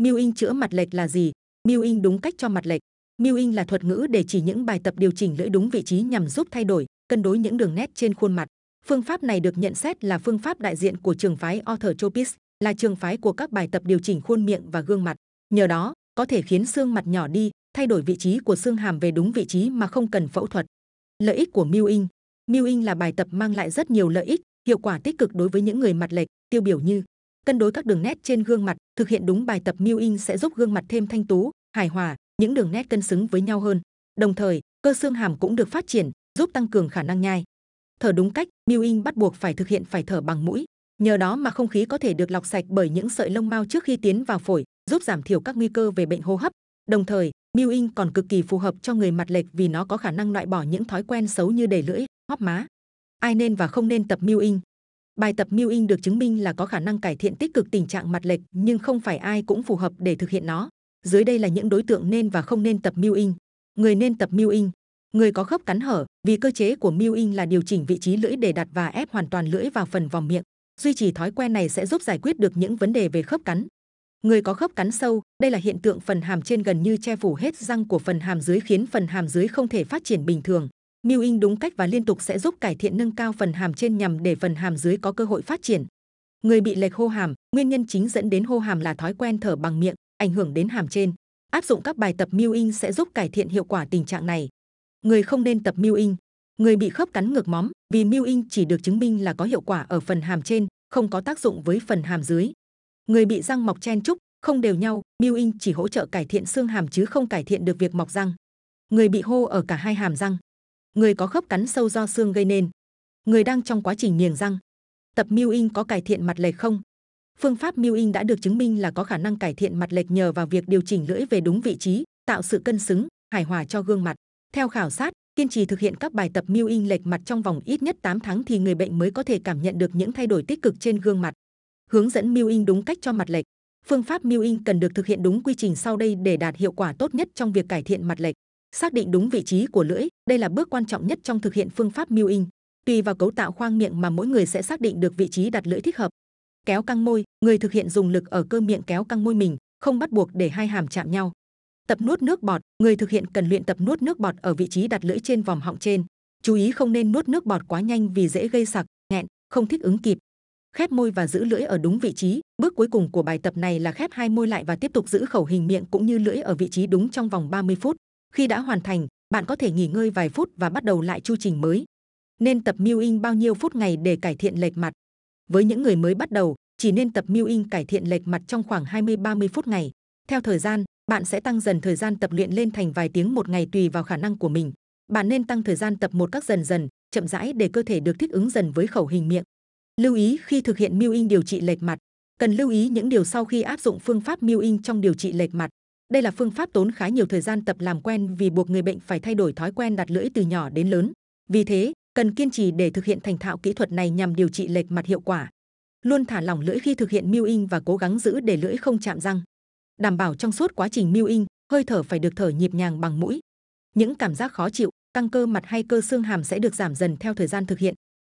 Mewing chữa mặt lệch là gì? Mewing đúng cách cho mặt lệch. Mewing là thuật ngữ để chỉ những bài tập điều chỉnh lưỡi đúng vị trí nhằm giúp thay đổi, cân đối những đường nét trên khuôn mặt. Phương pháp này được nhận xét là phương pháp đại diện của trường phái Orthotropics, là trường phái của các bài tập điều chỉnh khuôn miệng và gương mặt. Nhờ đó, có thể khiến xương mặt nhỏ đi, thay đổi vị trí của xương hàm về đúng vị trí mà không cần phẫu thuật. Lợi ích của Mewing Mewing là bài tập mang lại rất nhiều lợi ích, hiệu quả tích cực đối với những người mặt lệch, tiêu biểu như cân đối các đường nét trên gương mặt, thực hiện đúng bài tập Mewing sẽ giúp gương mặt thêm thanh tú, hài hòa, những đường nét cân xứng với nhau hơn. Đồng thời, cơ xương hàm cũng được phát triển, giúp tăng cường khả năng nhai. Thở đúng cách, Mewing bắt buộc phải thực hiện phải thở bằng mũi. Nhờ đó mà không khí có thể được lọc sạch bởi những sợi lông mao trước khi tiến vào phổi, giúp giảm thiểu các nguy cơ về bệnh hô hấp. Đồng thời, Mewing còn cực kỳ phù hợp cho người mặt lệch vì nó có khả năng loại bỏ những thói quen xấu như đầy lưỡi, hóp má. Ai nên và không nên tập Mewing? Bài tập Mewing được chứng minh là có khả năng cải thiện tích cực tình trạng mặt lệch, nhưng không phải ai cũng phù hợp để thực hiện nó. Dưới đây là những đối tượng nên và không nên tập Mewing. Người nên tập Mewing. Người có khớp cắn hở, vì cơ chế của Mewing là điều chỉnh vị trí lưỡi để đặt và ép hoàn toàn lưỡi vào phần vòng miệng. Duy trì thói quen này sẽ giúp giải quyết được những vấn đề về khớp cắn. Người có khớp cắn sâu, đây là hiện tượng phần hàm trên gần như che phủ hết răng của phần hàm dưới khiến phần hàm dưới không thể phát triển bình thường. Mewing đúng cách và liên tục sẽ giúp cải thiện nâng cao phần hàm trên nhằm để phần hàm dưới có cơ hội phát triển. Người bị lệch hô hàm, nguyên nhân chính dẫn đến hô hàm là thói quen thở bằng miệng, ảnh hưởng đến hàm trên. Áp dụng các bài tập Mewing sẽ giúp cải thiện hiệu quả tình trạng này. Người không nên tập Mewing. Người bị khớp cắn ngược móm, vì Mewing chỉ được chứng minh là có hiệu quả ở phần hàm trên, không có tác dụng với phần hàm dưới. Người bị răng mọc chen trúc, không đều nhau, Mewing chỉ hỗ trợ cải thiện xương hàm chứ không cải thiện được việc mọc răng. Người bị hô ở cả hai hàm răng. Người có khớp cắn sâu do xương gây nên. Người đang trong quá trình niềng răng. Tập Mewing có cải thiện mặt lệch không? Phương pháp Mewing đã được chứng minh là có khả năng cải thiện mặt lệch nhờ vào việc điều chỉnh lưỡi về đúng vị trí, tạo sự cân xứng, hài hòa cho gương mặt. Theo khảo sát, kiên trì thực hiện các bài tập Mewing lệch mặt trong vòng ít nhất 8 tháng thì người bệnh mới có thể cảm nhận được những thay đổi tích cực trên gương mặt. Hướng dẫn Mewing đúng cách cho mặt lệch. Phương pháp Mewing cần được thực hiện đúng quy trình sau đây để đạt hiệu quả tốt nhất trong việc cải thiện mặt lệch. Xác định đúng vị trí của lưỡi, đây là bước quan trọng nhất trong thực hiện phương pháp Mewing. Tùy vào cấu tạo khoang miệng mà mỗi người sẽ xác định được vị trí đặt lưỡi thích hợp. Kéo căng môi, người thực hiện dùng lực ở cơ miệng kéo căng môi mình, không bắt buộc để hai hàm chạm nhau. Tập nuốt nước bọt, người thực hiện cần luyện tập nuốt nước bọt ở vị trí đặt lưỡi trên vòng họng trên. Chú ý không nên nuốt nước bọt quá nhanh vì dễ gây sặc, nghẹn, không thích ứng kịp. Khép môi và giữ lưỡi ở đúng vị trí. Bước cuối cùng của bài tập này là khép hai môi lại và tiếp tục giữ khẩu hình miệng cũng như lưỡi ở vị trí đúng trong vòng 30 phút. Khi đã hoàn thành, bạn có thể nghỉ ngơi vài phút và bắt đầu lại chu trình mới. Nên tập Mewing bao nhiêu phút ngày để cải thiện lệch mặt? Với những người mới bắt đầu, chỉ nên tập Mewing cải thiện lệch mặt trong khoảng 20-30 phút ngày. Theo thời gian, bạn sẽ tăng dần thời gian tập luyện lên thành vài tiếng một ngày tùy vào khả năng của mình. Bạn nên tăng thời gian tập một các dần dần, chậm rãi để cơ thể được thích ứng dần với khẩu hình miệng. Lưu ý khi thực hiện Mewing điều trị lệch mặt, cần lưu ý những điều sau khi áp dụng phương pháp Mewing trong điều trị lệch mặt. Đây là phương pháp tốn khá nhiều thời gian tập làm quen vì buộc người bệnh phải thay đổi thói quen đặt lưỡi từ nhỏ đến lớn. Vì thế, cần kiên trì để thực hiện thành thạo kỹ thuật này nhằm điều trị lệch mặt hiệu quả. Luôn thả lỏng lưỡi khi thực hiện Mewing và cố gắng giữ để lưỡi không chạm răng. Đảm bảo trong suốt quá trình Mewing, hơi thở phải được thở nhịp nhàng bằng mũi. Những cảm giác khó chịu, căng cơ mặt hay cơ xương hàm sẽ được giảm dần theo thời gian thực hiện.